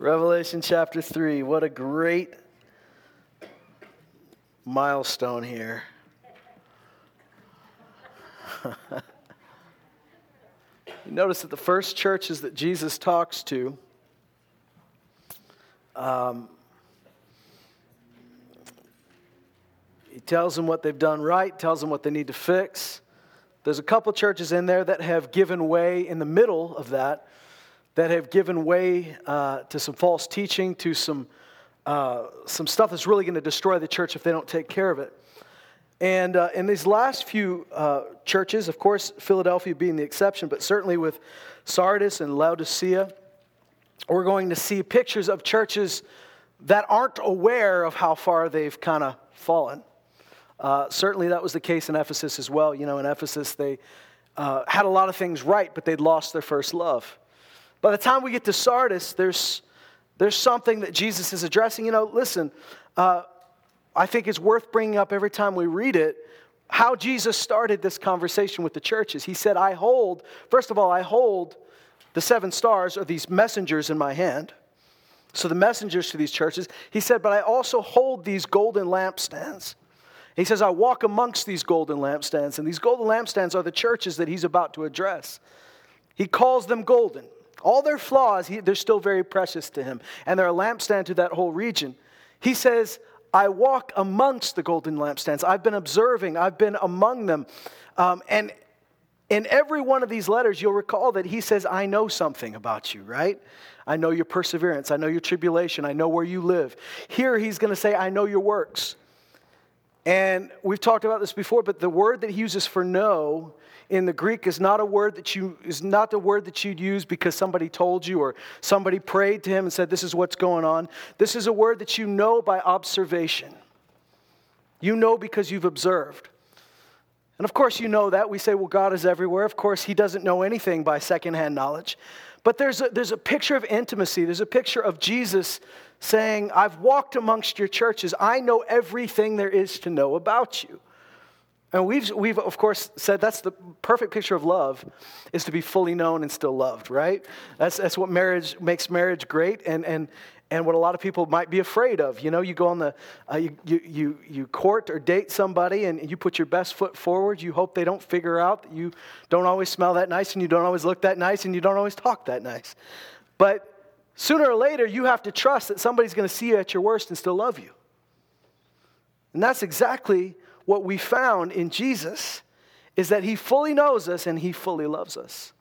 Revelation chapter 3. What a great milestone here. you notice that the first churches that Jesus talks to, um, he tells them what they've done right, tells them what they need to fix. There's a couple churches in there that have given way in the middle of that that have given way uh, to some false teaching, to some, uh, some stuff that's really going to destroy the church if they don't take care of it. And uh, in these last few uh, churches, of course, Philadelphia being the exception, but certainly with Sardis and Laodicea, we're going to see pictures of churches that aren't aware of how far they've kind of fallen. Uh, certainly, that was the case in Ephesus as well. You know, in Ephesus, they uh, had a lot of things right, but they'd lost their first love. By the time we get to Sardis, there's, there's something that Jesus is addressing. You know, listen, uh, I think it's worth bringing up every time we read it how Jesus started this conversation with the churches. He said, I hold, first of all, I hold the seven stars or these messengers in my hand. So the messengers to these churches. He said, but I also hold these golden lampstands. He says, I walk amongst these golden lampstands, and these golden lampstands are the churches that he's about to address. He calls them golden. All their flaws, he, they're still very precious to him, and they're a lampstand to that whole region. He says, I walk amongst the golden lampstands. I've been observing, I've been among them. Um, and in every one of these letters, you'll recall that he says, I know something about you, right? I know your perseverance. I know your tribulation. I know where you live. Here, he's going to say, I know your works. And we've talked about this before, but the word that he uses for know in the Greek is not a word that you is not the word that you'd use because somebody told you or somebody prayed to him and said this is what's going on. This is a word that you know by observation. You know because you've observed. And of course you know that. We say, well, God is everywhere. Of course, he doesn't know anything by secondhand knowledge. But there's a, there's a picture of intimacy. There's a picture of Jesus saying, I've walked amongst your churches. I know everything there is to know about you. And we've, we've, of course, said that's the perfect picture of love is to be fully known and still loved, right? That's, that's what marriage makes marriage great and, and, and what a lot of people might be afraid of. You know, you go on the, uh, you, you, you, you court or date somebody and you put your best foot forward. You hope they don't figure out that you don't always smell that nice and you don't always look that nice and you don't always talk that nice. But sooner or later, you have to trust that somebody's going to see you at your worst and still love you. And that's exactly what we found in Jesus is that he fully knows us and he fully loves us.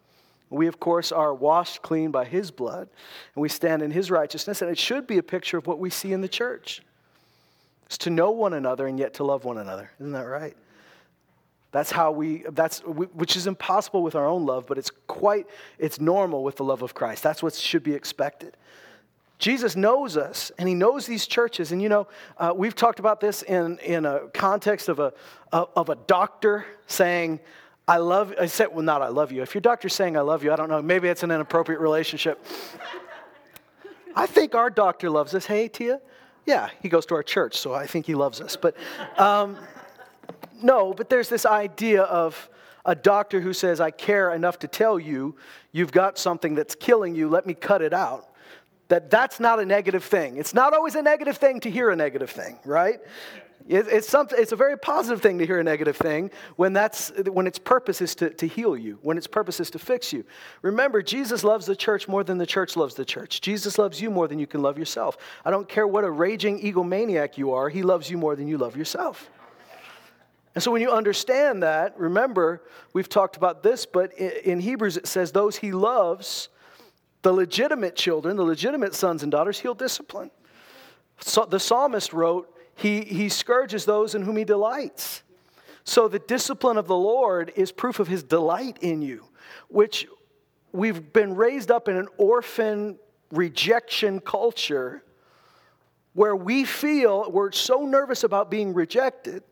We, of course, are washed clean by his blood and we stand in his righteousness. And it should be a picture of what we see in the church. It's to know one another and yet to love one another. Isn't that right? That's how we, that's, which is impossible with our own love, but it's quite, it's normal with the love of Christ. That's what should be expected. Jesus knows us and he knows these churches. And you know, uh, we've talked about this in, in a context of a, of a doctor saying, I love, I said, well, not I love you. If your doctor's saying I love you, I don't know, maybe it's an inappropriate relationship. I think our doctor loves us. Hey, Tia? Yeah, he goes to our church, so I think he loves us. But um, no, but there's this idea of a doctor who says, I care enough to tell you, you've got something that's killing you, let me cut it out that that's not a negative thing. It's not always a negative thing to hear a negative thing, right? It, it's, something, it's a very positive thing to hear a negative thing when, that's, when its purpose is to, to heal you, when its purpose is to fix you. Remember, Jesus loves the church more than the church loves the church. Jesus loves you more than you can love yourself. I don't care what a raging egomaniac you are, he loves you more than you love yourself. And so when you understand that, remember, we've talked about this, but in Hebrews it says, those he loves, the legitimate children, the legitimate sons and daughters, he'll discipline. So the psalmist wrote, he, he scourges those in whom he delights. So the discipline of the Lord is proof of his delight in you, which we've been raised up in an orphan rejection culture where we feel we're so nervous about being rejected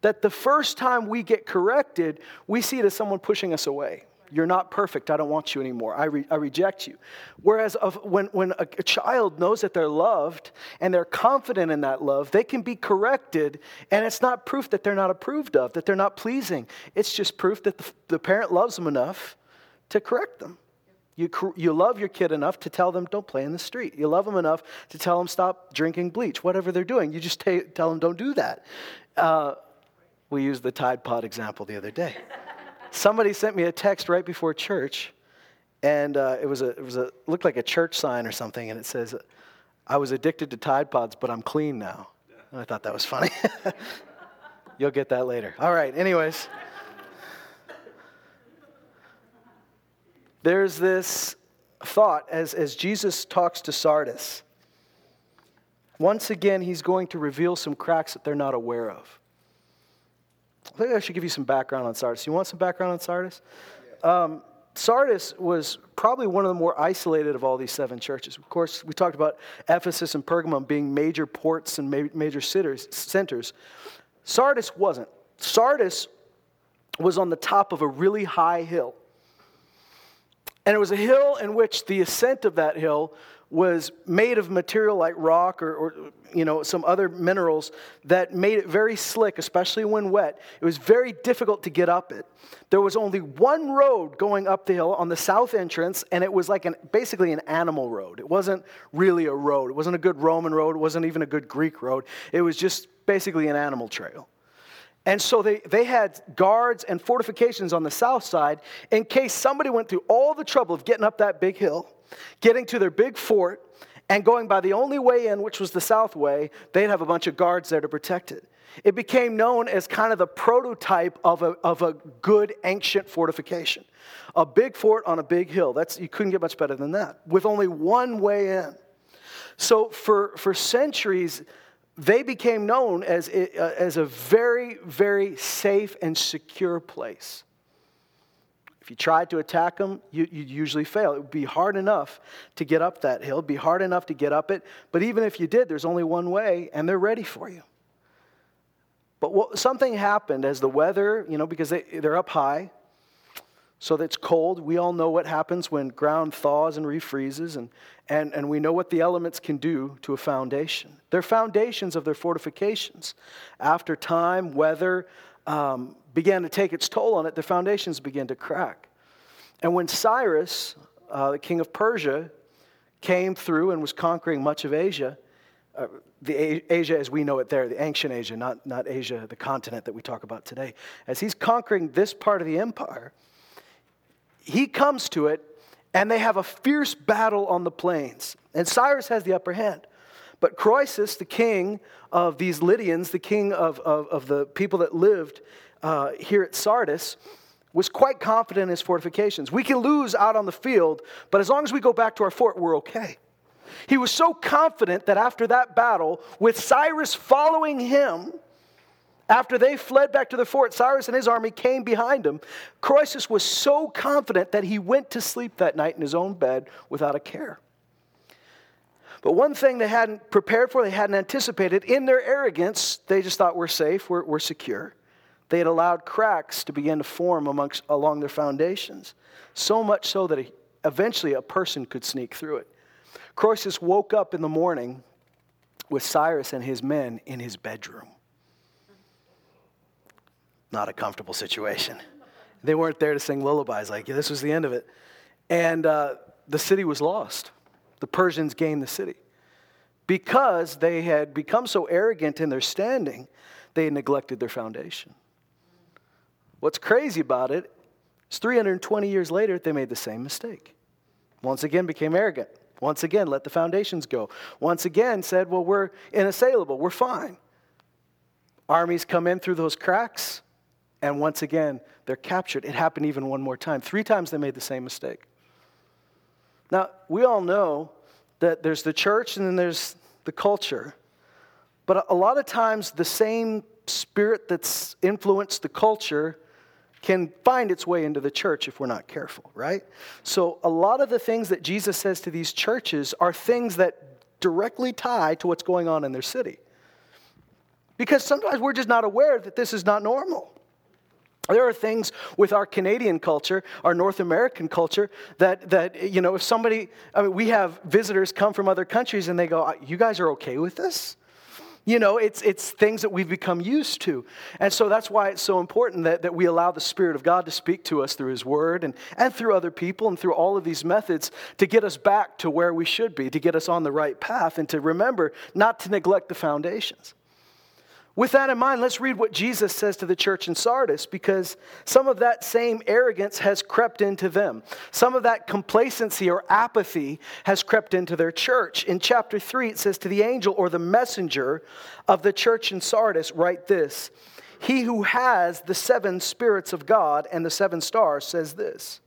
that the first time we get corrected, we see it as someone pushing us away. You're not perfect. I don't want you anymore. I, re- I reject you. Whereas of, when, when a, a child knows that they're loved and they're confident in that love, they can be corrected, and it's not proof that they're not approved of, that they're not pleasing. It's just proof that the, the parent loves them enough to correct them. You, you love your kid enough to tell them, don't play in the street. You love them enough to tell them, stop drinking bleach, whatever they're doing. You just t- tell them, don't do that. Uh, we used the Tide Pod example the other day. Somebody sent me a text right before church, and uh, it, was a, it was a, looked like a church sign or something, and it says, I was addicted to Tide Pods, but I'm clean now. And I thought that was funny. You'll get that later. All right, anyways. There's this thought as, as Jesus talks to Sardis. Once again, he's going to reveal some cracks that they're not aware of. I think I should give you some background on Sardis. You want some background on Sardis? Um, Sardis was probably one of the more isolated of all these seven churches. Of course, we talked about Ephesus and Pergamum being major ports and major centers. Sardis wasn't. Sardis was on the top of a really high hill. And it was a hill in which the ascent of that hill was made of material like rock or, or, you know some other minerals that made it very slick especially when wet. It was very difficult to get up it. There was only one road going up the hill on the south entrance and it was like an, basically an animal road. It wasn't really a road. It wasn't a good roman road. It wasn't even a good greek road. It was just basically an animal trail. And so they, they had guards and fortifications on the south side in case somebody went through all the trouble of getting up that big hill, getting to their big fort, and going by the only way in, which was the south way, they'd have a bunch of guards there to protect it. It became known as kind of the prototype of a, of a good ancient fortification. A big fort on a big hill. That's, you couldn't get much better than that, with only one way in. So for, for centuries, they became known as, uh, as a very, very safe and secure place. If you tried to attack them, you, would usually fail. It would be hard enough to get up that hill, be hard enough to get up it. But even if you did, there's only one way, and they're ready for you. But what, something happened as the weather, you know, because they, they're up high, so that it's cold. We all know what happens when ground thaws and refreezes, and, and, and we know what the elements can do to a foundation. They're foundations of their fortifications. After time, weather um, began to take its toll on it, the foundations began to crack. And when Cyrus, uh, the king of Persia, came through and was conquering much of Asia, uh, the Asia as we know it there, the ancient Asia, not, not Asia, the continent that we talk about today. As he's conquering this part of the empire, he comes to it, and they have a fierce battle on the plains. And Cyrus has the upper hand. But Croesus, the king of these Lydians, the king of, of, of the people that lived uh, here at Sardis, was quite confident in his fortifications. We can lose out on the field, but as long as we go back to our fort, we're okay. He was so confident that after that battle, with Cyrus following him, after they fled back to the fort, Cyrus and his army came behind him. Croesus was so confident that he went to sleep that night in his own bed without a care. But one thing they hadn't prepared for, they hadn't anticipated, in their arrogance, they just thought we're safe, we're, we're secure. They had allowed cracks to begin to form amongst, along their foundations, so much so that eventually a person could sneak through it. Croesus woke up in the morning with Cyrus and his men in his bedroom not a comfortable situation. They weren't there to sing lullabies like, yeah, this was the end of it. And uh, the city was lost. The Persians gained the city. Because they had become so arrogant in their standing, they had neglected their foundation. What's crazy about it is 320 years later, they made the same mistake. Once again, became arrogant. Once again, let the foundations go. Once again, said, well, we're inassailable, we're fine. Armies come in through those cracks, and once again, they're captured. It happened even one more time. Three times they made the same mistake. Now, we all know that there's the church and then there's the culture. But a lot of times, the same spirit that's influenced the culture can find its way into the church if we're not careful, right? So, a lot of the things that Jesus says to these churches are things that directly tie to what's going on in their city. Because sometimes we're just not aware that this is not normal. There are things with our Canadian culture, our North American culture, that, that you know, if somebody, I mean, we have visitors come from other countries and they go, uh, You guys are okay with this? You know, it's, it's things that we've become used to. And so that's why it's so important that, that we allow the Spirit of God to speak to us through His Word and, and through other people and through all of these methods to get us back to where we should be, to get us on the right path, and to remember not to neglect the foundations. With that in mind, let's read what Jesus says to the church in Sardis because some of that same arrogance has crept into them. Some of that complacency or apathy has crept into their church. In chapter 3, it says, To the angel or the messenger of the church in Sardis, write this He who has the seven spirits of God and the seven stars says this.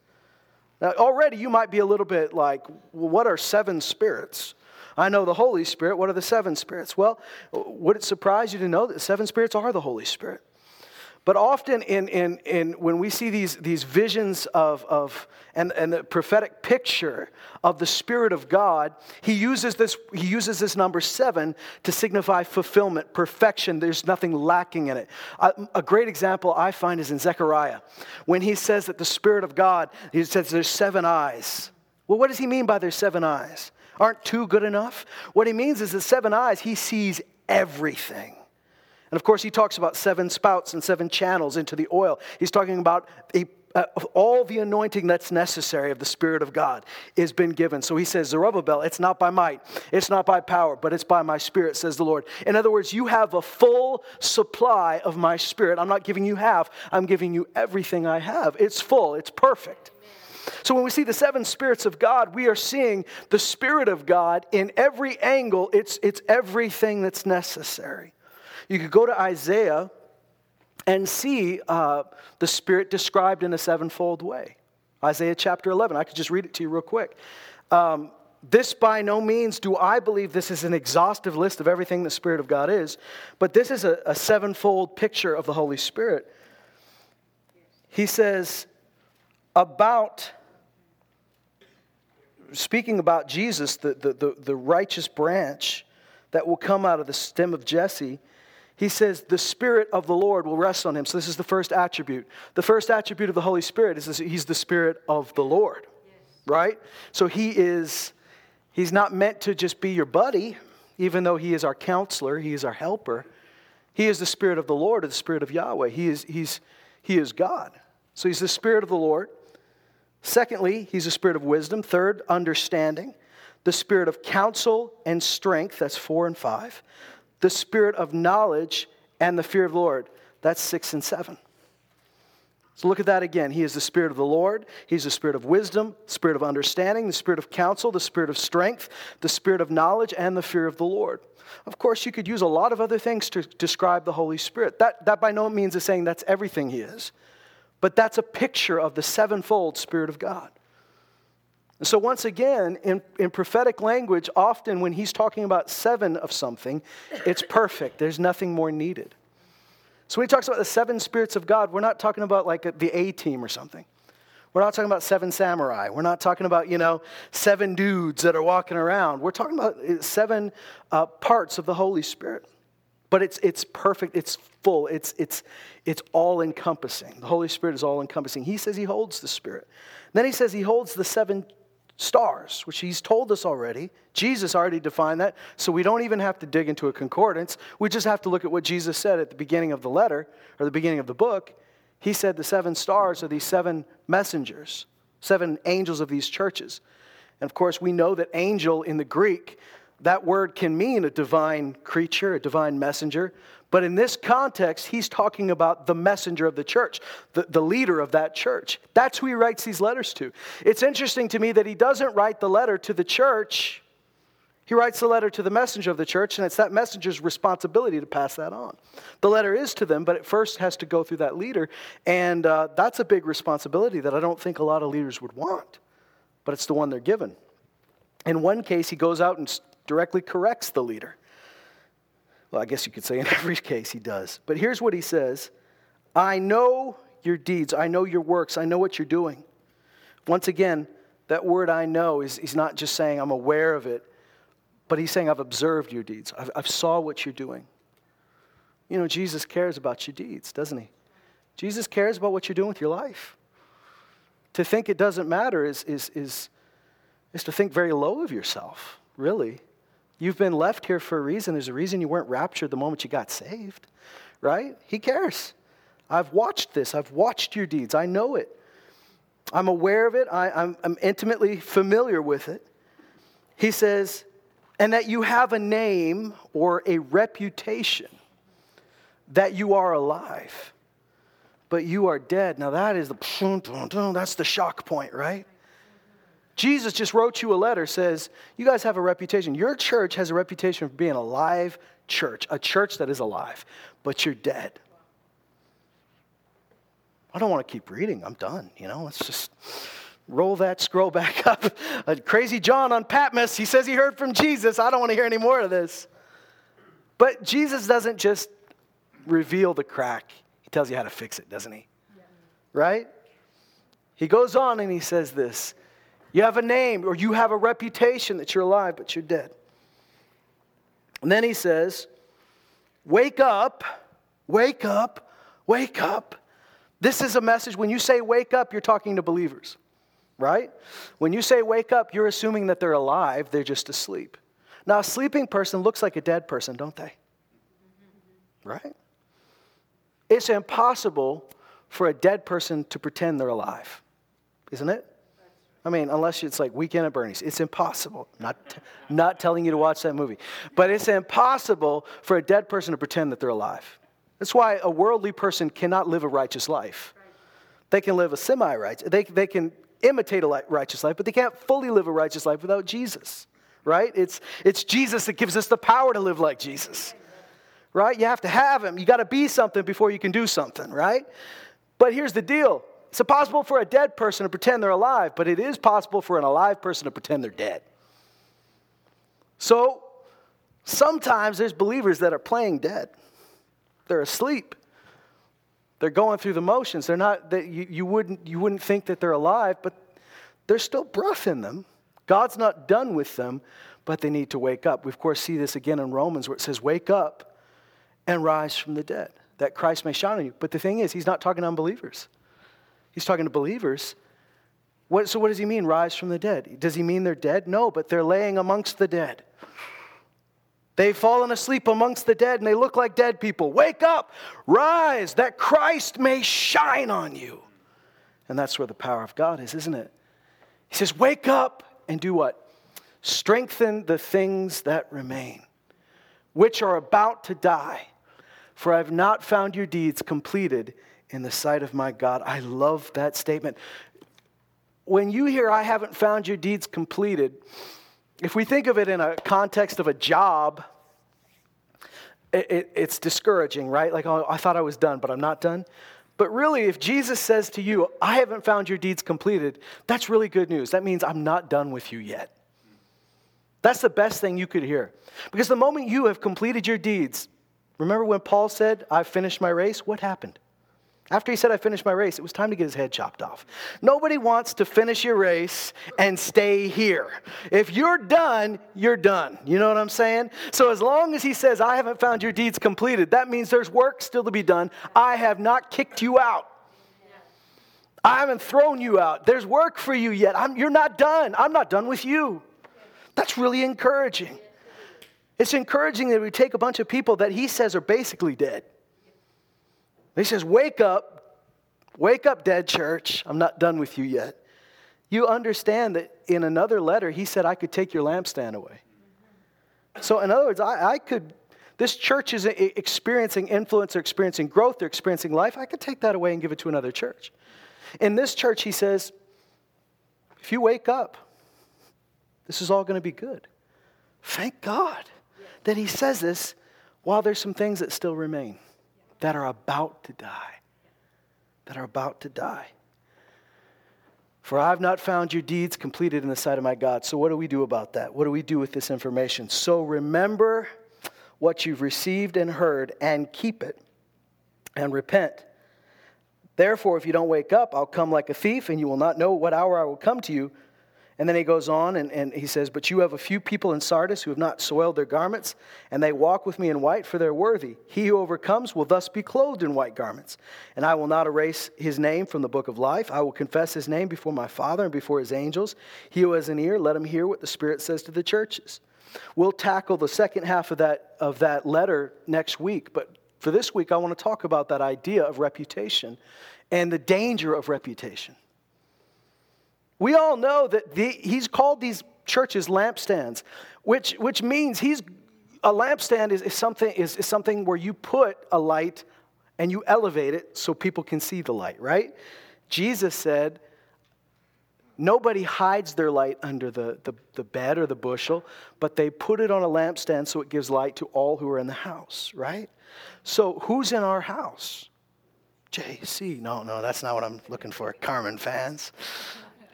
Now, already you might be a little bit like, well, what are seven spirits? I know the Holy Spirit. What are the seven spirits? Well, would it surprise you to know that seven spirits are the Holy Spirit? But often in, in, in when we see these, these visions of, of and, and the prophetic picture of the Spirit of God, he uses, this, he uses this number seven to signify fulfillment, perfection. There's nothing lacking in it. A, a great example I find is in Zechariah. When he says that the Spirit of God, he says there's seven eyes. Well, what does he mean by there's seven eyes? Aren't two good enough? What he means is the seven eyes, he sees everything. And of course, he talks about seven spouts and seven channels into the oil. He's talking about a, uh, all the anointing that's necessary of the Spirit of God has been given. So he says, Zerubbabel, it's not by might, it's not by power, but it's by my Spirit, says the Lord. In other words, you have a full supply of my Spirit. I'm not giving you half, I'm giving you everything I have. It's full, it's perfect. So when we see the seven spirits of God, we are seeing the Spirit of God in every angle. It's, it's everything that's necessary. You could go to Isaiah and see uh, the Spirit described in a sevenfold way. Isaiah chapter 11. I could just read it to you real quick. Um, this by no means do I believe this is an exhaustive list of everything the Spirit of God is, but this is a, a sevenfold picture of the Holy Spirit. He says, about speaking about Jesus, the, the, the, the, righteous branch that will come out of the stem of Jesse, he says, The Spirit of the Lord will rest on him. So, this is the first attribute. The first attribute of the Holy Spirit is he's the Spirit of the Lord, right? So, he is, he's not meant to just be your buddy, even though he is our counselor, he is our helper. He is the Spirit of the Lord, or the Spirit of Yahweh. He is, he's, he is God. So, he's the Spirit of the Lord. Secondly, he's a spirit of wisdom. Third, understanding. The spirit of counsel and strength, that's four and five. The spirit of knowledge and the fear of the Lord, that's six and seven. So look at that again. He is the Spirit of the Lord. He's the Spirit of wisdom, Spirit of understanding, the Spirit of counsel, the Spirit of strength, the Spirit of knowledge, and the fear of the Lord. Of course, you could use a lot of other things to describe the Holy Spirit. That, that by no means is saying that's everything He is. But that's a picture of the sevenfold Spirit of God. And so, once again, in, in prophetic language, often when he's talking about seven of something, it's perfect. There's nothing more needed. So, when he talks about the seven spirits of God, we're not talking about like the A team or something. We're not talking about seven samurai. We're not talking about, you know, seven dudes that are walking around. We're talking about seven uh, parts of the Holy Spirit. But it's, it's perfect, it's full, it's, it's, it's all encompassing. The Holy Spirit is all encompassing. He says he holds the Spirit. Then he says he holds the seven stars, which he's told us already. Jesus already defined that, so we don't even have to dig into a concordance. We just have to look at what Jesus said at the beginning of the letter or the beginning of the book. He said the seven stars are these seven messengers, seven angels of these churches. And of course, we know that angel in the Greek, that word can mean a divine creature, a divine messenger, but in this context, he's talking about the messenger of the church, the, the leader of that church. That's who he writes these letters to. It's interesting to me that he doesn't write the letter to the church, he writes the letter to the messenger of the church, and it's that messenger's responsibility to pass that on. The letter is to them, but it first has to go through that leader, and uh, that's a big responsibility that I don't think a lot of leaders would want, but it's the one they're given. In one case, he goes out and directly corrects the leader. Well, I guess you could say in every case he does. But here's what he says I know your deeds, I know your works, I know what you're doing. Once again, that word I know is he's not just saying I'm aware of it, but he's saying I've observed your deeds. I've, I've saw what you're doing. You know, Jesus cares about your deeds, doesn't he? Jesus cares about what you're doing with your life. To think it doesn't matter is, is, is, is to think very low of yourself, really. You've been left here for a reason. There's a reason you weren't raptured the moment you got saved, right? He cares. I've watched this, I've watched your deeds, I know it. I'm aware of it, I, am intimately familiar with it. He says, and that you have a name or a reputation that you are alive, but you are dead. Now that is the that's the shock point, right? Jesus just wrote you a letter says, You guys have a reputation. Your church has a reputation for being a live church, a church that is alive, but you're dead. I don't want to keep reading. I'm done. You know, let's just roll that scroll back up. A crazy John on Patmos, he says he heard from Jesus. I don't want to hear any more of this. But Jesus doesn't just reveal the crack, he tells you how to fix it, doesn't he? Yeah. Right? He goes on and he says this You have a name or you have a reputation that you're alive, but you're dead. And then he says, Wake up, wake up, wake up. This is a message. When you say wake up, you're talking to believers, right? When you say wake up, you're assuming that they're alive, they're just asleep. Now, a sleeping person looks like a dead person, don't they? Right? It's impossible for a dead person to pretend they're alive, isn't it? I mean, unless it's like Weekend at Bernie's. It's impossible. Not, not telling you to watch that movie. But it's impossible for a dead person to pretend that they're alive. That's why a worldly person cannot live a righteous life. They can live a semi righteous, they, they can imitate a righteous life, but they can't fully live a righteous life without Jesus, right? It's, it's Jesus that gives us the power to live like Jesus right? You have to have him. You got to be something before you can do something, right? But here's the deal it's impossible for a dead person to pretend they're alive, but it is possible for an alive person to pretend they're dead. So sometimes there's believers that are playing dead, they're asleep. They're going through the motions. They're not that you, you wouldn't you wouldn't think that they're alive, but there's still breath in them. God's not done with them, but they need to wake up. We of course see this again in Romans where it says, Wake up and rise from the dead, that Christ may shine on you. But the thing is, he's not talking to unbelievers, he's talking to believers. What, so, what does he mean, rise from the dead? Does he mean they're dead? No, but they're laying amongst the dead. They've fallen asleep amongst the dead and they look like dead people. Wake up, rise, that Christ may shine on you. And that's where the power of God is, isn't it? He says, Wake up and do what? Strengthen the things that remain, which are about to die for I have not found your deeds completed in the sight of my God. I love that statement. When you hear, I haven't found your deeds completed, if we think of it in a context of a job, it, it, it's discouraging, right? Like, oh, I thought I was done, but I'm not done. But really, if Jesus says to you, I haven't found your deeds completed, that's really good news. That means I'm not done with you yet. That's the best thing you could hear. Because the moment you have completed your deeds, Remember when Paul said, I've finished my race? What happened? After he said, I finished my race, it was time to get his head chopped off. Nobody wants to finish your race and stay here. If you're done, you're done. You know what I'm saying? So, as long as he says, I haven't found your deeds completed, that means there's work still to be done. I have not kicked you out. I haven't thrown you out. There's work for you yet. I'm, you're not done. I'm not done with you. That's really encouraging. It's encouraging that we take a bunch of people that he says are basically dead. He says, Wake up, wake up, dead church. I'm not done with you yet. You understand that in another letter, he said, I could take your lampstand away. So, in other words, I, I could, this church is experiencing influence, they're experiencing growth, they're experiencing life. I could take that away and give it to another church. In this church, he says, if you wake up, this is all going to be good. Thank God that he says this while there's some things that still remain that are about to die. That are about to die. For I have not found your deeds completed in the sight of my God. So, what do we do about that? What do we do with this information? So, remember what you've received and heard and keep it and repent. Therefore, if you don't wake up, I'll come like a thief, and you will not know what hour I will come to you. And then he goes on and, and he says, But you have a few people in Sardis who have not soiled their garments, and they walk with me in white, for they're worthy. He who overcomes will thus be clothed in white garments. And I will not erase his name from the book of life. I will confess his name before my Father and before his angels. He who has an ear, let him hear what the Spirit says to the churches. We'll tackle the second half of that, of that letter next week, but for this week, I want to talk about that idea of reputation and the danger of reputation. We all know that the, he's called these churches lampstands, which, which means he's a lampstand is, is something, is, is something where you put a light and you elevate it so people can see the light, right? Jesus said, Nobody hides their light under the, the, the, bed or the bushel, but they put it on a lampstand so it gives light to all who are in the house, right? So, who's in our house? JC. No, no, that's not what I'm looking for. Carmen fans.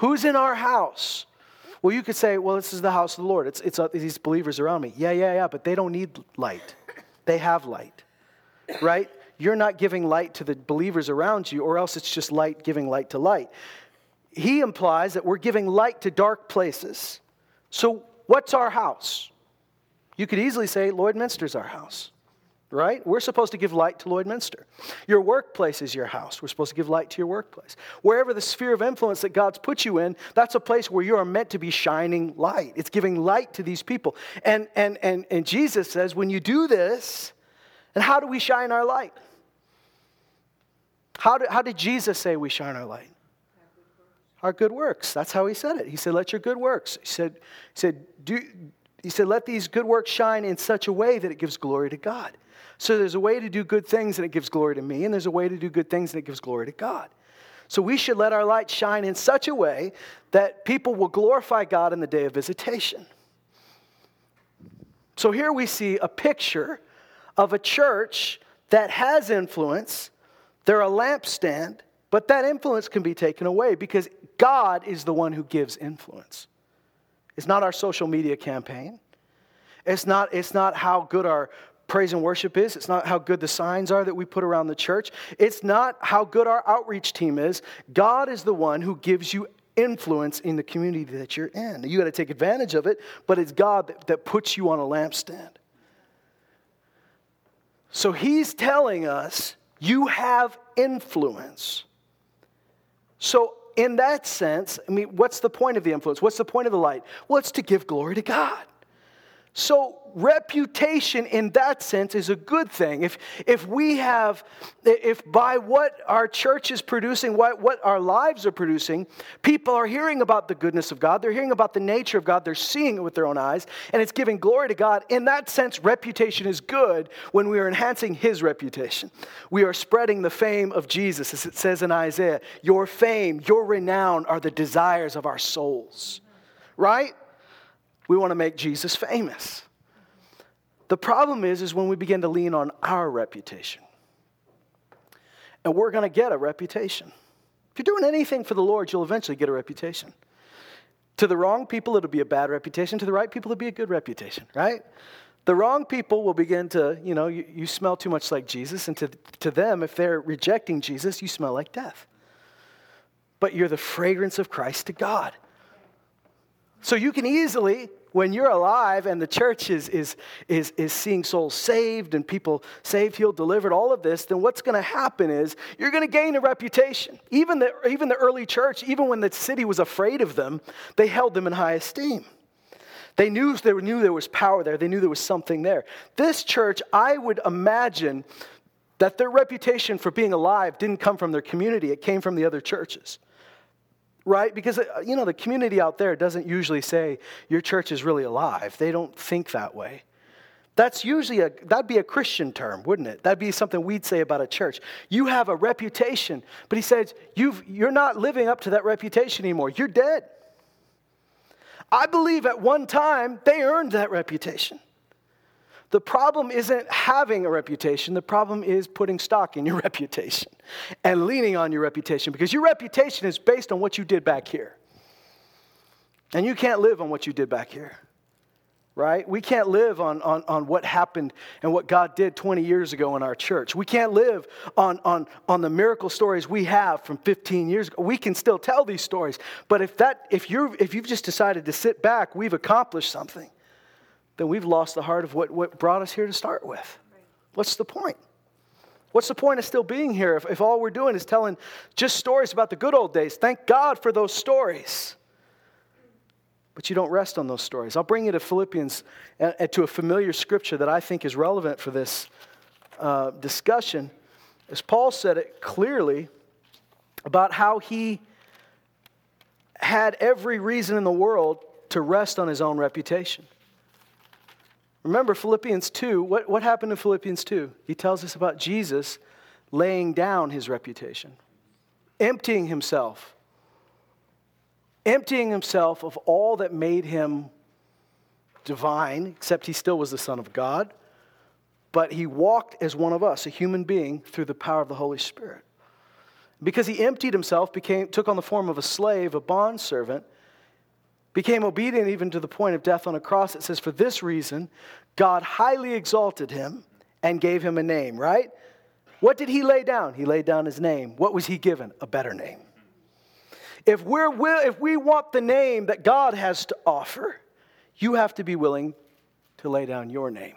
Who's in our house? Well, you could say, well, this is the house of the Lord. It's, it's uh, these believers around me. Yeah, yeah, yeah, but they don't need light. They have light, right? You're not giving light to the believers around you, or else it's just light giving light to light. He implies that we're giving light to dark places. So, what's our house? You could easily say Lloydminster's our house right? We're supposed to give light to Lloydminster. Your workplace is your house. We're supposed to give light to your workplace. Wherever the sphere of influence that God's put you in, that's a place where you are meant to be shining light. It's giving light to these people. And, and, and, and Jesus says, when you do this, and how do we shine our light? How, do, how did Jesus say we shine our light? Our good works. That's how he said it. He said, let your good works. He said, he said, do, he said, let these good works shine in such a way that it gives glory to God. So there's a way to do good things and it gives glory to me, and there's a way to do good things and it gives glory to God. So we should let our light shine in such a way that people will glorify God in the day of visitation. So here we see a picture of a church that has influence. They're a lampstand, but that influence can be taken away because God is the one who gives influence. It's not our social media campaign. It's not, it's not how good our praise and worship is. It's not how good the signs are that we put around the church. It's not how good our outreach team is. God is the one who gives you influence in the community that you're in. You got to take advantage of it, but it's God that, that puts you on a lampstand. So he's telling us you have influence. So, in that sense, I mean, what's the point of the influence? What's the point of the light? Well, it's to give glory to God. So, reputation in that sense is a good thing. If, if we have, if by what our church is producing, what, what our lives are producing, people are hearing about the goodness of God, they're hearing about the nature of God, they're seeing it with their own eyes, and it's giving glory to God. In that sense, reputation is good when we are enhancing His reputation. We are spreading the fame of Jesus, as it says in Isaiah. Your fame, your renown are the desires of our souls, right? We want to make Jesus famous. The problem is, is when we begin to lean on our reputation. And we're going to get a reputation. If you're doing anything for the Lord, you'll eventually get a reputation. To the wrong people, it'll be a bad reputation. To the right people, it'll be a good reputation, right? The wrong people will begin to, you know, you, you smell too much like Jesus. And to, to them, if they're rejecting Jesus, you smell like death. But you're the fragrance of Christ to God. So you can easily when you're alive and the church is, is, is, is seeing souls saved and people saved, healed, delivered, all of this, then what's going to happen is you're going to gain a reputation. Even the, even the early church, even when the city was afraid of them, they held them in high esteem. They knew, they knew there was power there, they knew there was something there. This church, I would imagine that their reputation for being alive didn't come from their community, it came from the other churches right? Because, uh, you know, the community out there doesn't usually say your church is really alive. They don't think that way. That's usually a, that'd be a Christian term, wouldn't it? That'd be something we'd say about a church. You have a reputation, but he says, you've, you're not living up to that reputation anymore. You're dead. I believe at one time they earned that reputation. The problem isn't having a reputation, the problem is putting stock in your reputation and leaning on your reputation because your reputation is based on what you did back here. And you can't live on what you did back here, right? We can't live on, on, on what happened and what God did 20 years ago in our church. We can't live on, on, on the miracle stories we have from 15 years ago. We can still tell these stories. But if, that, if, you're, if you've just decided to sit back, we've accomplished something, then we've lost the heart of what, what brought us here to start with. What's the point? What's the point of still being here if, if all we're doing is telling just stories about the good old days? Thank God for those stories but you don't rest on those stories. I'll bring you to Philippians, uh, uh, to a familiar scripture that I think is relevant for this uh, discussion. As Paul said it clearly about how he had every reason in the world to rest on his own reputation. Remember Philippians 2, what, what happened in Philippians 2? He tells us about Jesus laying down his reputation, emptying himself emptying himself of all that made him divine, except he still was the Son of God. But he walked as one of us, a human being, through the power of the Holy Spirit. Because he emptied himself, became, took on the form of a slave, a bondservant, became obedient even to the point of death on a cross. It says, For this reason, God highly exalted him and gave him a name, right? What did he lay down? He laid down his name. What was he given? A better name. If, we're, will, if we want the name that God has to offer, you have to be willing to lay down your name.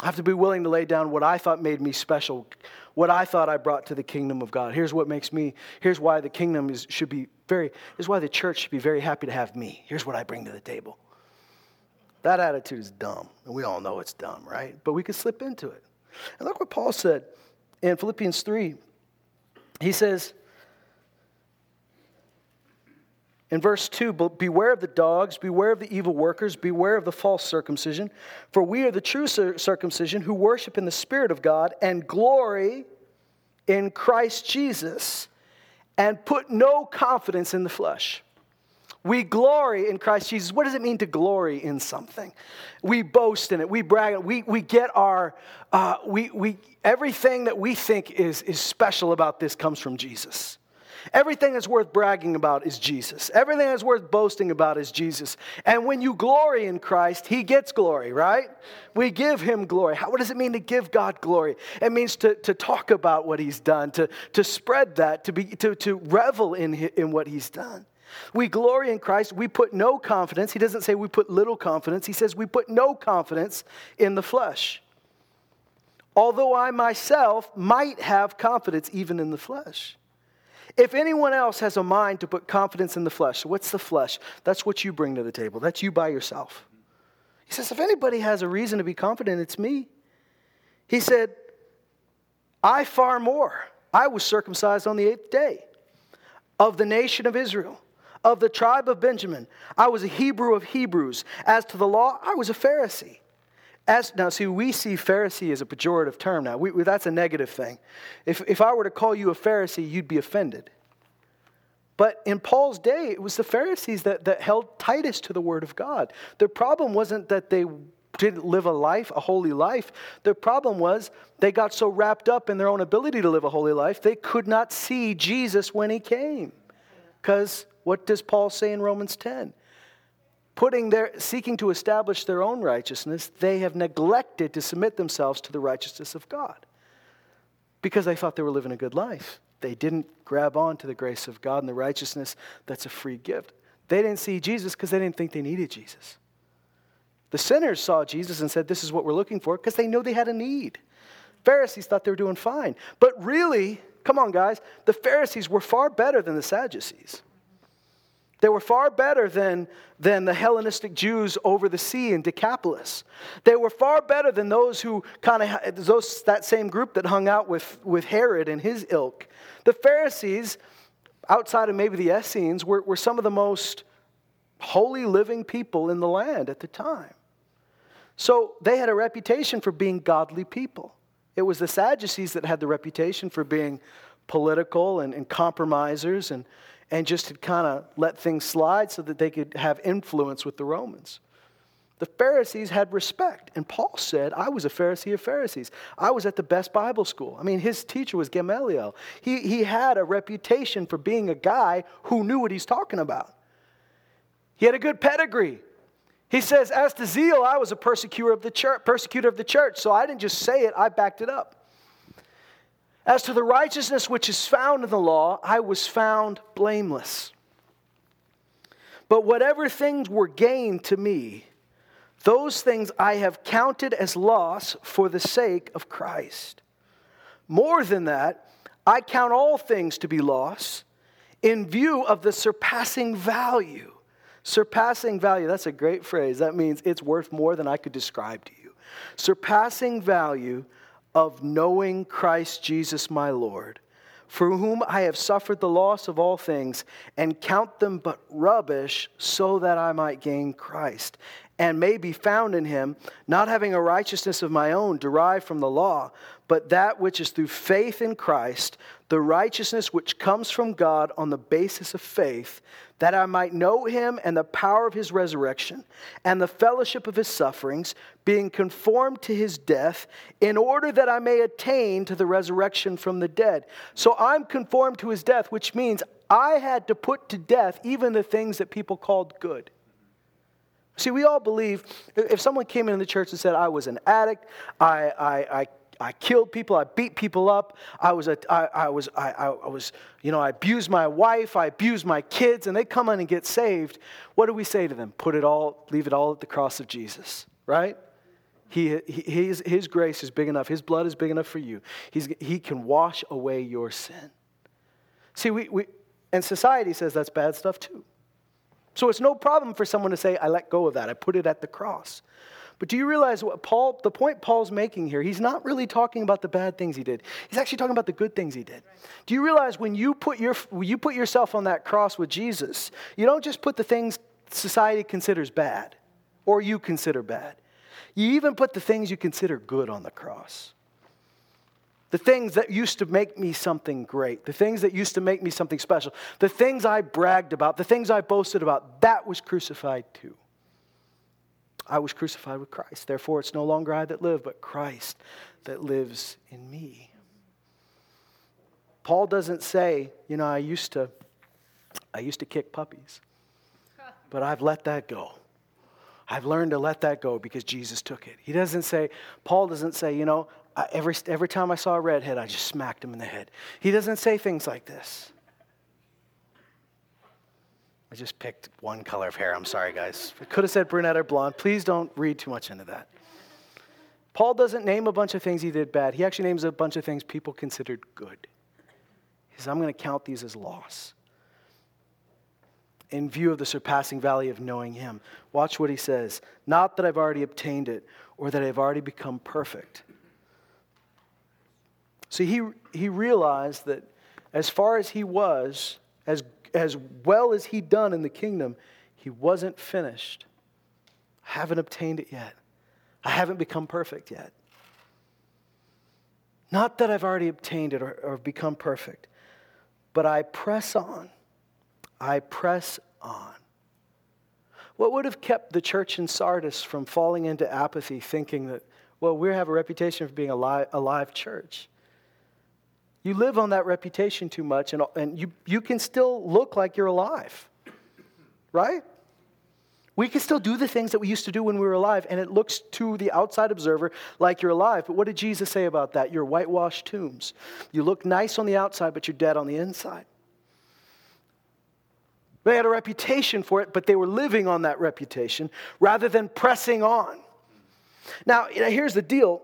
I have to be willing to lay down what I thought made me special, what I thought I brought to the kingdom of God. Here's what makes me, here's why the kingdom is, should be very, here's why the church should be very happy to have me. Here's what I bring to the table. That attitude is dumb, and we all know it's dumb, right? But we can slip into it. And look what Paul said in Philippians 3. He says, in verse 2, beware of the dogs, beware of the evil workers, beware of the false circumcision, for we are the true circumcision who worship in the Spirit of God and glory in Christ Jesus and put no confidence in the flesh. We glory in Christ Jesus. What does it mean to glory in something? We boast in it. We brag. We, we get our, uh, we, we, everything that we think is, is special about this comes from Jesus. Everything that's worth bragging about is Jesus. Everything that's worth boasting about is Jesus. And when you glory in Christ, He gets glory, right? We give Him glory. How, what does it mean to give God glory? It means to, to talk about what He's done, to, to spread that, to, be, to, to revel in, in what He's done. We glory in Christ. We put no confidence. He doesn't say we put little confidence. He says we put no confidence in the flesh. Although I myself might have confidence even in the flesh. If anyone else has a mind to put confidence in the flesh, what's the flesh? That's what you bring to the table. That's you by yourself. He says, if anybody has a reason to be confident, it's me. He said, I far more. I was circumcised on the eighth day of the nation of Israel, of the tribe of Benjamin. I was a Hebrew of Hebrews. As to the law, I was a Pharisee. As, now, see, we see Pharisee as a pejorative term now. We, that's a negative thing. If, if I were to call you a Pharisee, you'd be offended. But in Paul's day, it was the Pharisees that, that held tightest to the Word of God. Their problem wasn't that they didn't live a life, a holy life. Their problem was they got so wrapped up in their own ability to live a holy life, they could not see Jesus when he came. Because what does Paul say in Romans 10? Putting their seeking to establish their own righteousness, they have neglected to submit themselves to the righteousness of God because they thought they were living a good life. They didn't grab on to the grace of God and the righteousness that's a free gift. They didn't see Jesus because they didn't think they needed Jesus. The sinners saw Jesus and said, This is what we're looking for because they know they had a need. Pharisees thought they were doing fine. But really, come on, guys, the Pharisees were far better than the Sadducees. They were far better than, than the Hellenistic Jews over the sea in Decapolis. They were far better than those who kind of, those, that same group that hung out with, with Herod and his ilk. The Pharisees, outside of maybe the Essenes, were, were some of the most holy living people in the land at the time. So they had a reputation for being godly people. It was the Sadducees that had the reputation for being political and, and compromisers and, and just had kind of let things slide so that they could have influence with the Romans. The Pharisees had respect. And Paul said, I was a Pharisee of Pharisees. I was at the best Bible school. I mean, his teacher was Gamaliel. He, he had a reputation for being a guy who knew what he's talking about. He had a good pedigree. He says, As to zeal, I was a persecutor of the church, persecutor of the church. So I didn't just say it, I backed it up. As to the righteousness which is found in the law, I was found blameless. But whatever things were gained to me, those things I have counted as loss for the sake of Christ. More than that, I count all things to be loss in view of the surpassing value. Surpassing value, that's a great phrase. That means it's worth more than I could describe to you. Surpassing value of knowing Christ Jesus my Lord, for whom I have suffered the loss of all things, and count them but rubbish, so that I might gain Christ, and may be found in him, not having a righteousness of my own derived from the law, but that which is through faith in Christ, the righteousness which comes from God on the basis of faith, that I might know him and the power of his resurrection, and the fellowship of his sufferings, being conformed to his death, in order that I may attain to the resurrection from the dead. So I'm conformed to his death, which means I had to put to death even the things that people called good. See, we all believe if someone came into the church and said, I was an addict, I, I, I I killed people. I beat people up. I was, a, I, I was, I, I was, you know, I abused my wife. I abused my kids, and they come in and get saved. What do we say to them? Put it all, leave it all at the cross of Jesus, right? He, he, his, his grace is big enough. His blood is big enough for you. He's, he can wash away your sin. See, we, we, and society says that's bad stuff too. So it's no problem for someone to say, I let go of that. I put it at the cross. But do you realize what Paul, the point Paul's making here, he's not really talking about the bad things he did. He's actually talking about the good things he did. Do you realize when you put, your, you put yourself on that cross with Jesus, you don't just put the things society considers bad or you consider bad. You even put the things you consider good on the cross. The things that used to make me something great, the things that used to make me something special, the things I bragged about, the things I boasted about, that was crucified too. I was crucified with Christ. Therefore, it's no longer I that live, but Christ that lives in me. Paul doesn't say, you know, I used to I used to kick puppies. But I've let that go. I've learned to let that go because Jesus took it. He doesn't say, Paul doesn't say, you know, I, every, every time I saw a redhead, I just smacked him in the head. He doesn't say things like this. I just picked one color of hair. I'm sorry, guys. I could have said brunette or blonde. Please don't read too much into that. Paul doesn't name a bunch of things he did bad. He actually names a bunch of things people considered good. He says, I'm going to count these as loss in view of the surpassing value of knowing him. Watch what he says. Not that I've already obtained it or that I've already become perfect. See, he, he realized that as far as he was, as as well as he'd done in the kingdom, he wasn't finished. I haven't obtained it yet. I haven't become perfect yet. Not that I've already obtained it or, or become perfect, but I press on. I press on. What would have kept the church in Sardis from falling into apathy, thinking that, well, we have a reputation for being a live, a live church? You live on that reputation too much, and, and you, you can still look like you're alive, right? We can still do the things that we used to do when we were alive, and it looks to the outside observer like you're alive. But what did Jesus say about that? You're whitewashed tombs. You look nice on the outside, but you're dead on the inside. They had a reputation for it, but they were living on that reputation rather than pressing on. Now, here's the deal.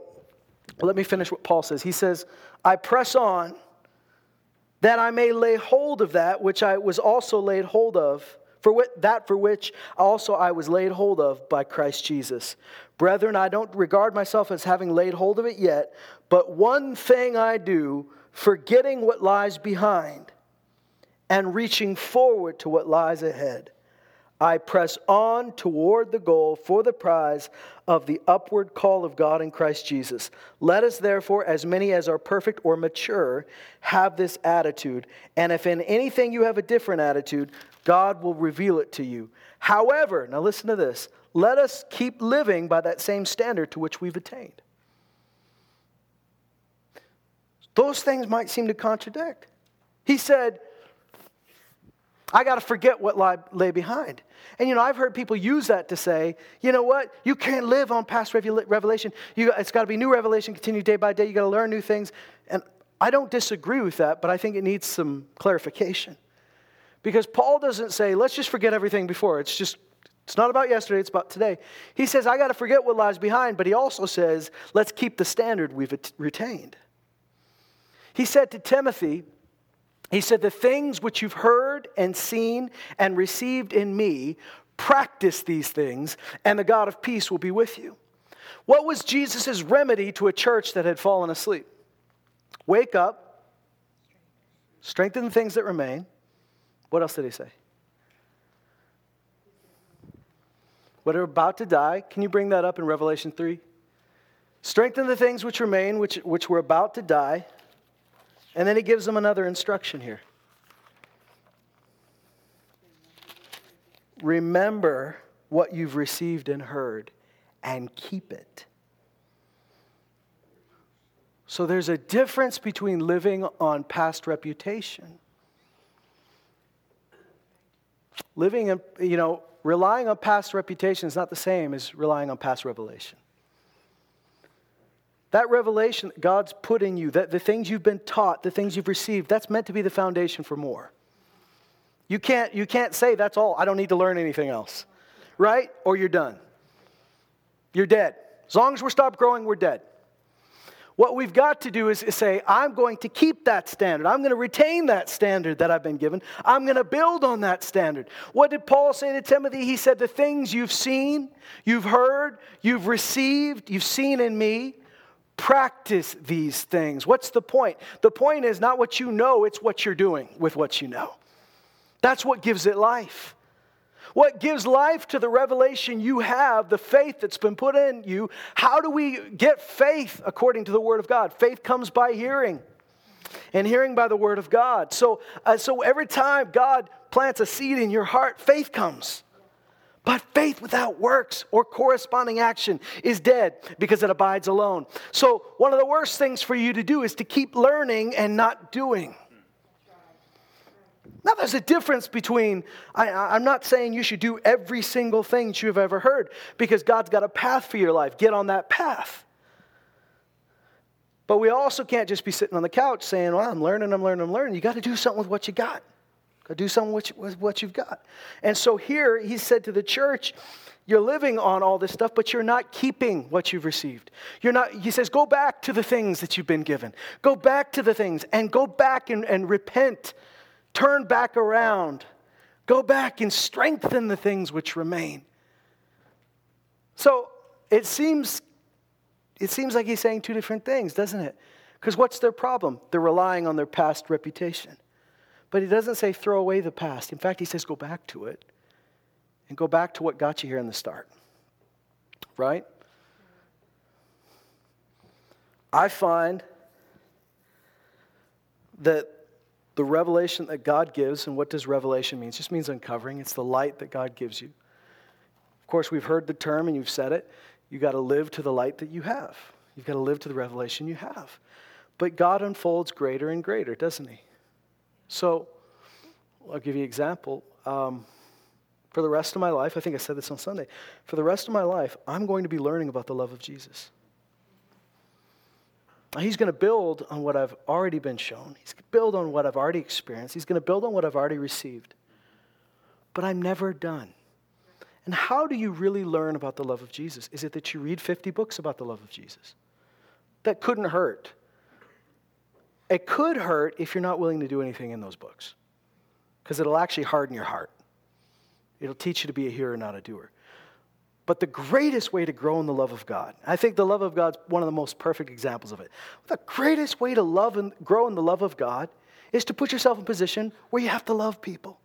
Let me finish what Paul says. He says, I press on that I may lay hold of that which I was also laid hold of, for that for which also I was laid hold of by Christ Jesus. Brethren, I don't regard myself as having laid hold of it yet, but one thing I do, forgetting what lies behind and reaching forward to what lies ahead. I press on toward the goal for the prize of the upward call of God in Christ Jesus. Let us therefore, as many as are perfect or mature, have this attitude. And if in anything you have a different attitude, God will reveal it to you. However, now listen to this let us keep living by that same standard to which we've attained. Those things might seem to contradict. He said, I got to forget what lie, lay behind. And you know, I've heard people use that to say, you know what? You can't live on past revelation. You, it's got to be new revelation, continue day by day. You got to learn new things. And I don't disagree with that, but I think it needs some clarification. Because Paul doesn't say, let's just forget everything before. It's just, it's not about yesterday, it's about today. He says, I got to forget what lies behind, but he also says, let's keep the standard we've retained. He said to Timothy, he said, The things which you've heard and seen and received in me, practice these things, and the God of peace will be with you. What was Jesus' remedy to a church that had fallen asleep? Wake up, strengthen the things that remain. What else did he say? What are about to die. Can you bring that up in Revelation 3? Strengthen the things which remain, which, which were about to die. And then he gives them another instruction here. Remember what you've received and heard and keep it. So there's a difference between living on past reputation. Living, in, you know, relying on past reputation is not the same as relying on past revelation. That revelation that God's put in you, that the things you've been taught, the things you've received, that's meant to be the foundation for more. You can't, you can't say, that's all, I don't need to learn anything else, right? Or you're done. You're dead. As long as we're stopped growing, we're dead. What we've got to do is, is say, I'm going to keep that standard. I'm going to retain that standard that I've been given. I'm going to build on that standard. What did Paul say to Timothy? He said, The things you've seen, you've heard, you've received, you've seen in me, Practice these things. What's the point? The point is not what you know, it's what you're doing with what you know. That's what gives it life. What gives life to the revelation you have, the faith that's been put in you? How do we get faith according to the Word of God? Faith comes by hearing, and hearing by the Word of God. So, uh, so every time God plants a seed in your heart, faith comes. But faith without works or corresponding action is dead because it abides alone. So, one of the worst things for you to do is to keep learning and not doing. Now, there's a difference between, I, am not saying you should do every single thing that you've ever heard because God's got a path for your life. Get on that path. But we also can't just be sitting on the couch saying, Well, I'm learning, I'm learning, I'm learning. You got to do something with what you got. Go do something with what you've got. And so here he said to the church, you're living on all this stuff, but you're not keeping what you've received. You're not, he says, go back to the things that you've been given. Go back to the things and go back and, and repent. Turn back around. Go back and strengthen the things which remain. So it seems, it seems like he's saying two different things, doesn't it? Because what's their problem? They're relying on their past reputation. But he doesn't say throw away the past. In fact, he says go back to it and go back to what got you here in the start. Right? I find that the revelation that God gives, and what does revelation mean? It just means uncovering. It's the light that God gives you. Of course, we've heard the term and you've said it. You've got to live to the light that you have. You've got to live to the revelation you have. But God unfolds greater and greater, doesn't He? So, I'll give you an example. Um, for the rest of my life, I think I said this on Sunday, for the rest of my life, I'm going to be learning about the love of Jesus. He's going to build on what I've already been shown. He's going to build on what I've already experienced. He's going to build on what I've already received. But I'm never done. And how do you really learn about the love of Jesus? Is it that you read 50 books about the love of Jesus? That couldn't hurt. It could hurt if you're not willing to do anything in those books, because it'll actually harden your heart. It'll teach you to be a hearer, not a doer. But the greatest way to grow in the love of God, I think the love of God's one of the most perfect examples of it. The greatest way to love and grow in the love of God is to put yourself in a position where you have to love people.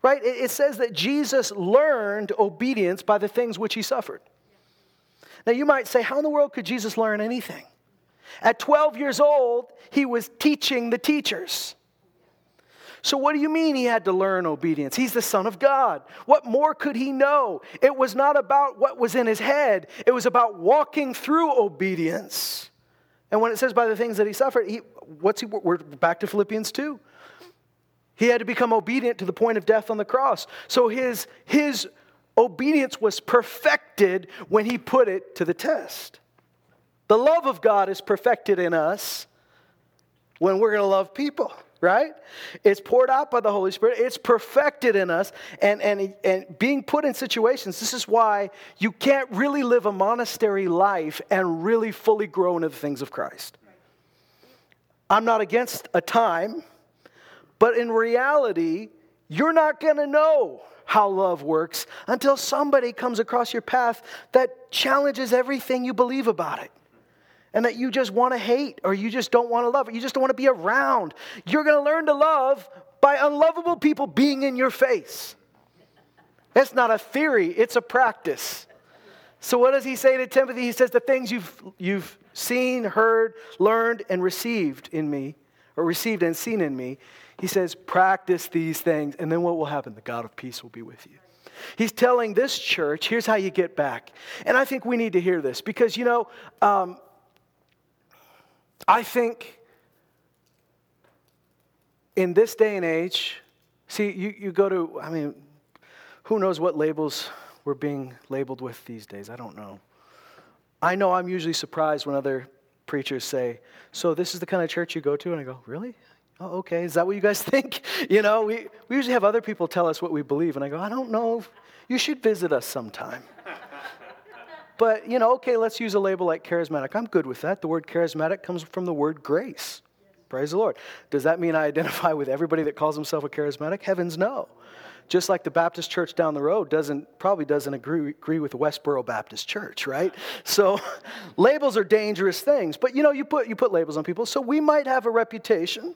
Right? It says that Jesus learned obedience by the things which he suffered. Now you might say, how in the world could Jesus learn anything? At 12 years old, he was teaching the teachers. So, what do you mean he had to learn obedience? He's the Son of God. What more could he know? It was not about what was in his head, it was about walking through obedience. And when it says by the things that he suffered, he, what's he, we're back to Philippians 2. He had to become obedient to the point of death on the cross. So his, his obedience was perfected when he put it to the test. The love of God is perfected in us when we're going to love people, right? It's poured out by the Holy Spirit, it's perfected in us, and, and, and being put in situations. This is why you can't really live a monastery life and really fully grow into the things of Christ. I'm not against a time, but in reality, you're not going to know how love works until somebody comes across your path that challenges everything you believe about it. And that you just want to hate or you just don't want to love or you just don't want to be around. You're going to learn to love by unlovable people being in your face. That's not a theory, it's a practice. So, what does he say to Timothy? He says, The things you've, you've seen, heard, learned, and received in me, or received and seen in me, he says, practice these things, and then what will happen? The God of peace will be with you. He's telling this church, here's how you get back. And I think we need to hear this because, you know, um, I think in this day and age, see, you, you go to, I mean, who knows what labels we're being labeled with these days? I don't know. I know I'm usually surprised when other preachers say, So this is the kind of church you go to? And I go, Really? Oh, okay. Is that what you guys think? You know, we, we usually have other people tell us what we believe. And I go, I don't know. You should visit us sometime. But, you know, okay, let's use a label like charismatic. I'm good with that. The word charismatic comes from the word grace. Praise the Lord. Does that mean I identify with everybody that calls himself a charismatic? Heavens, no. Just like the Baptist church down the road doesn't probably doesn't agree, agree with Westboro Baptist Church, right? So labels are dangerous things. But you know, you put you put labels on people. So we might have a reputation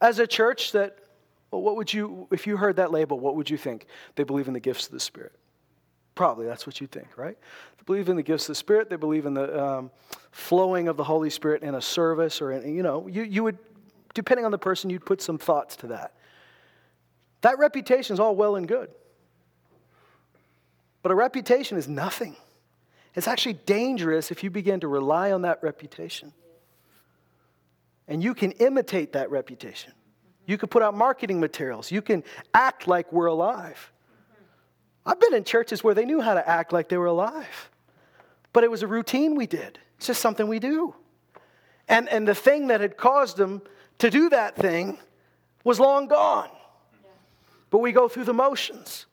as a church that, well, what would you, if you heard that label, what would you think? They believe in the gifts of the Spirit. Probably that's what you think, right? They believe in the gifts of the Spirit. They believe in the um, flowing of the Holy Spirit in a service, or in, you know, you, you would, depending on the person, you'd put some thoughts to that. That reputation is all well and good. But a reputation is nothing. It's actually dangerous if you begin to rely on that reputation. And you can imitate that reputation. You can put out marketing materials. You can act like we're alive. I've been in churches where they knew how to act like they were alive, but it was a routine we did. It's just something we do. And, and the thing that had caused them to do that thing was long gone. But we go through the motions.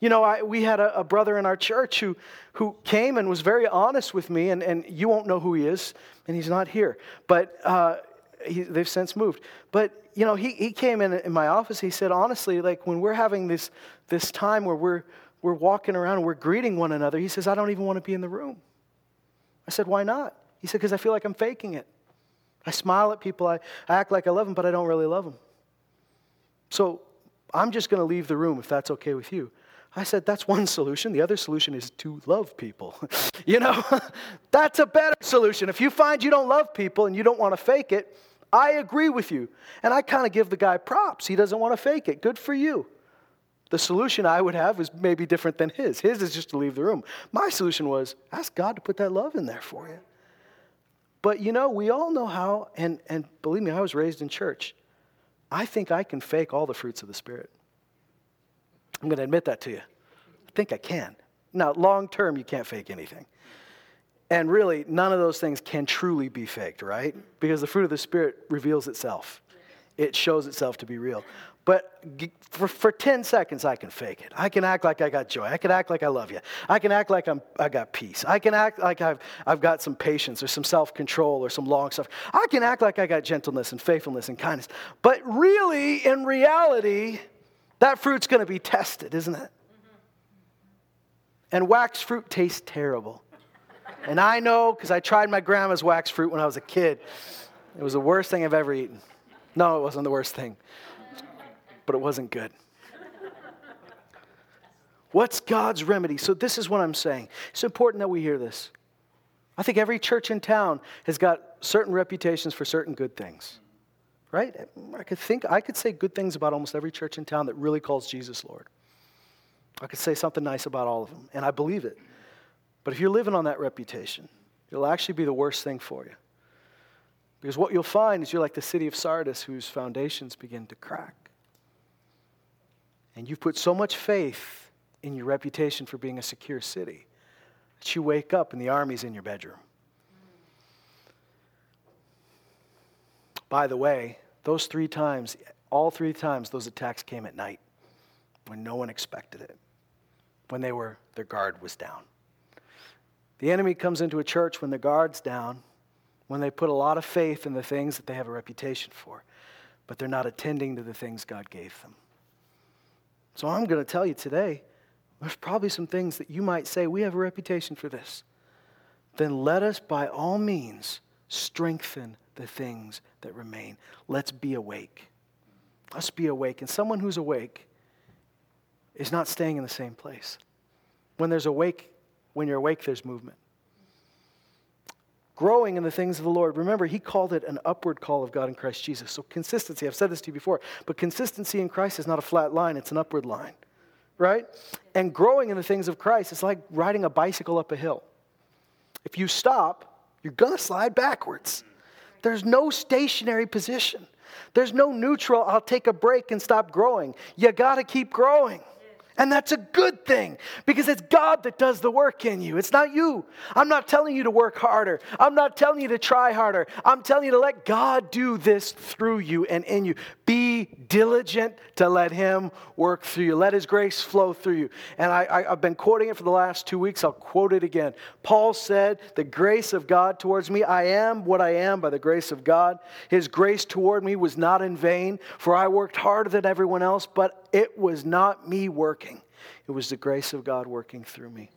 You know, I, we had a, a, brother in our church who, who came and was very honest with me, and, and you won't know who he is, and he's not here. But uh, he, they've since moved. But, you know, he, he came in, in my office. He said, honestly, like when we're having this, this time where we're, we're walking around and we're greeting one another, he says, I don't even want to be in the room. I said, why not? He said, because I feel like I'm faking it. I smile at people, I, I act like I love them, but I don't really love them. So I'm just going to leave the room if that's okay with you. I said, that's one solution. The other solution is to love people. you know, that's a better solution. If you find you don't love people and you don't want to fake it, I agree with you. And I kind of give the guy props. He doesn't want to fake it. Good for you. The solution I would have is maybe different than his. His is just to leave the room. My solution was ask God to put that love in there for you. But you know, we all know how, and, and believe me, I was raised in church. I think I can fake all the fruits of the Spirit. I'm going to admit that to you. I think I can. Now, long term, you can't fake anything. And really, none of those things can truly be faked, right? Because the fruit of the Spirit reveals itself, it shows itself to be real. But for, for 10 seconds, I can fake it. I can act like I got joy. I can act like I love you. I can act like I'm, I got peace. I can act like I've, I've got some patience or some self control or some long stuff. I can act like I got gentleness and faithfulness and kindness. But really, in reality, that fruit's going to be tested, isn't it? And wax fruit tastes terrible. And I know because I tried my grandma's wax fruit when I was a kid. It was the worst thing I've ever eaten. No, it wasn't the worst thing, but it wasn't good. What's God's remedy? So, this is what I'm saying. It's important that we hear this. I think every church in town has got certain reputations for certain good things. Right? I could think I could say good things about almost every church in town that really calls Jesus Lord. I could say something nice about all of them, and I believe it. But if you're living on that reputation, it'll actually be the worst thing for you. Because what you'll find is you're like the city of Sardis whose foundations begin to crack. And you've put so much faith in your reputation for being a secure city that you wake up and the army's in your bedroom. By the way, those three times, all three times, those attacks came at night when no one expected it, when they were, their guard was down. The enemy comes into a church when the guard's down, when they put a lot of faith in the things that they have a reputation for, but they're not attending to the things God gave them. So I'm going to tell you today there's probably some things that you might say, we have a reputation for this. Then let us, by all means, strengthen the things that remain. Let's be awake. Let's be awake. And someone who's awake is not staying in the same place. When there's awake, when you're awake, there's movement. Growing in the things of the Lord. Remember, he called it an upward call of God in Christ Jesus. So consistency, I've said this to you before, but consistency in Christ is not a flat line, it's an upward line. Right? And growing in the things of Christ is like riding a bicycle up a hill. If you stop, you're going to slide backwards. There's no stationary position. There's no neutral, I'll take a break and stop growing. You got to keep growing. And that's a good thing because it's God that does the work in you. It's not you. I'm not telling you to work harder. I'm not telling you to try harder. I'm telling you to let God do this through you and in you. Be diligent to let Him work through you. Let His grace flow through you. And I, have been quoting it for the last two weeks. I'll quote it again. Paul said, The grace of God towards me, I am what I am by the grace of God. His grace toward me was not in vain, for I worked harder than everyone else, but it was not me working, it was the grace of God working through me.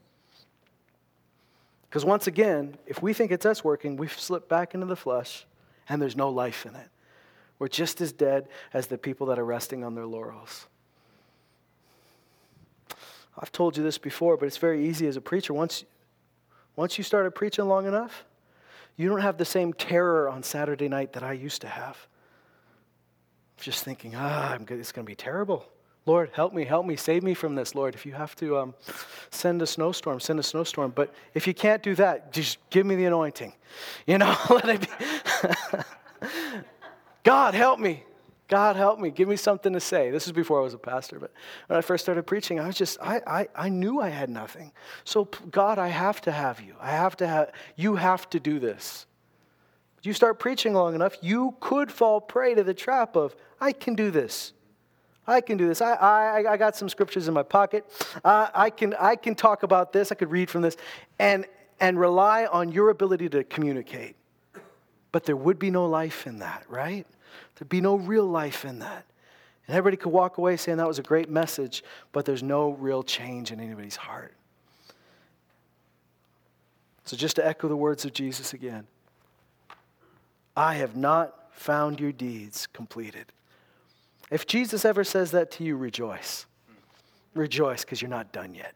Because once again, if we think it's us working, we've slipped back into the flesh and there's no life in it. We're just as dead as the people that are resting on their laurels. I've told you this before, but it's very easy as a preacher. Once, once you started preaching long enough, you don't have the same terror on Saturday night that I used to have. Just thinking, ah, it's going to be terrible. Lord, help me, help me, save me from this, Lord. If you have to um, send a snowstorm, send a snowstorm. But if you can't do that, just give me the anointing. You know, let it be. God, help me. God, help me. Give me something to say. This is before I was a pastor, but when I first started preaching, I was just, I, I, I knew I had nothing. So, God, I have to have you. I have to have, you have to do this. You start preaching long enough, you could fall prey to the trap of, I can do this. I can do this. I, I, I got some scriptures in my pocket. Uh, I, can, I can talk about this. I could read from this and, and rely on your ability to communicate. But there would be no life in that, right? There'd be no real life in that. And everybody could walk away saying that was a great message, but there's no real change in anybody's heart. So, just to echo the words of Jesus again I have not found your deeds completed. If Jesus ever says that to you, rejoice. Rejoice because you're not done yet.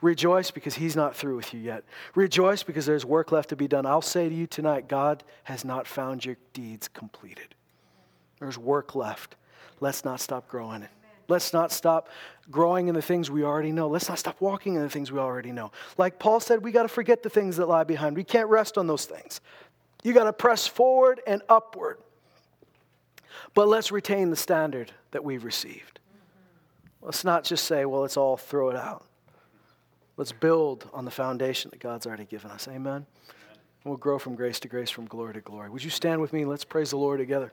Rejoice because he's not through with you yet. Rejoice because there's work left to be done. I'll say to you tonight, God has not found your deeds completed. There's work left. Let's not stop growing. Let's not stop growing in the things we already know. Let's not stop walking in the things we already know. Like Paul said, we got to forget the things that lie behind. We can't rest on those things. You got to press forward and upward. But let's retain the standard that we've received. Let's not just say, well, let's all throw it out. Let's build on the foundation that God's already given us. Amen? We'll grow from grace to grace, from glory to glory. Would you stand with me? Let's praise the Lord together.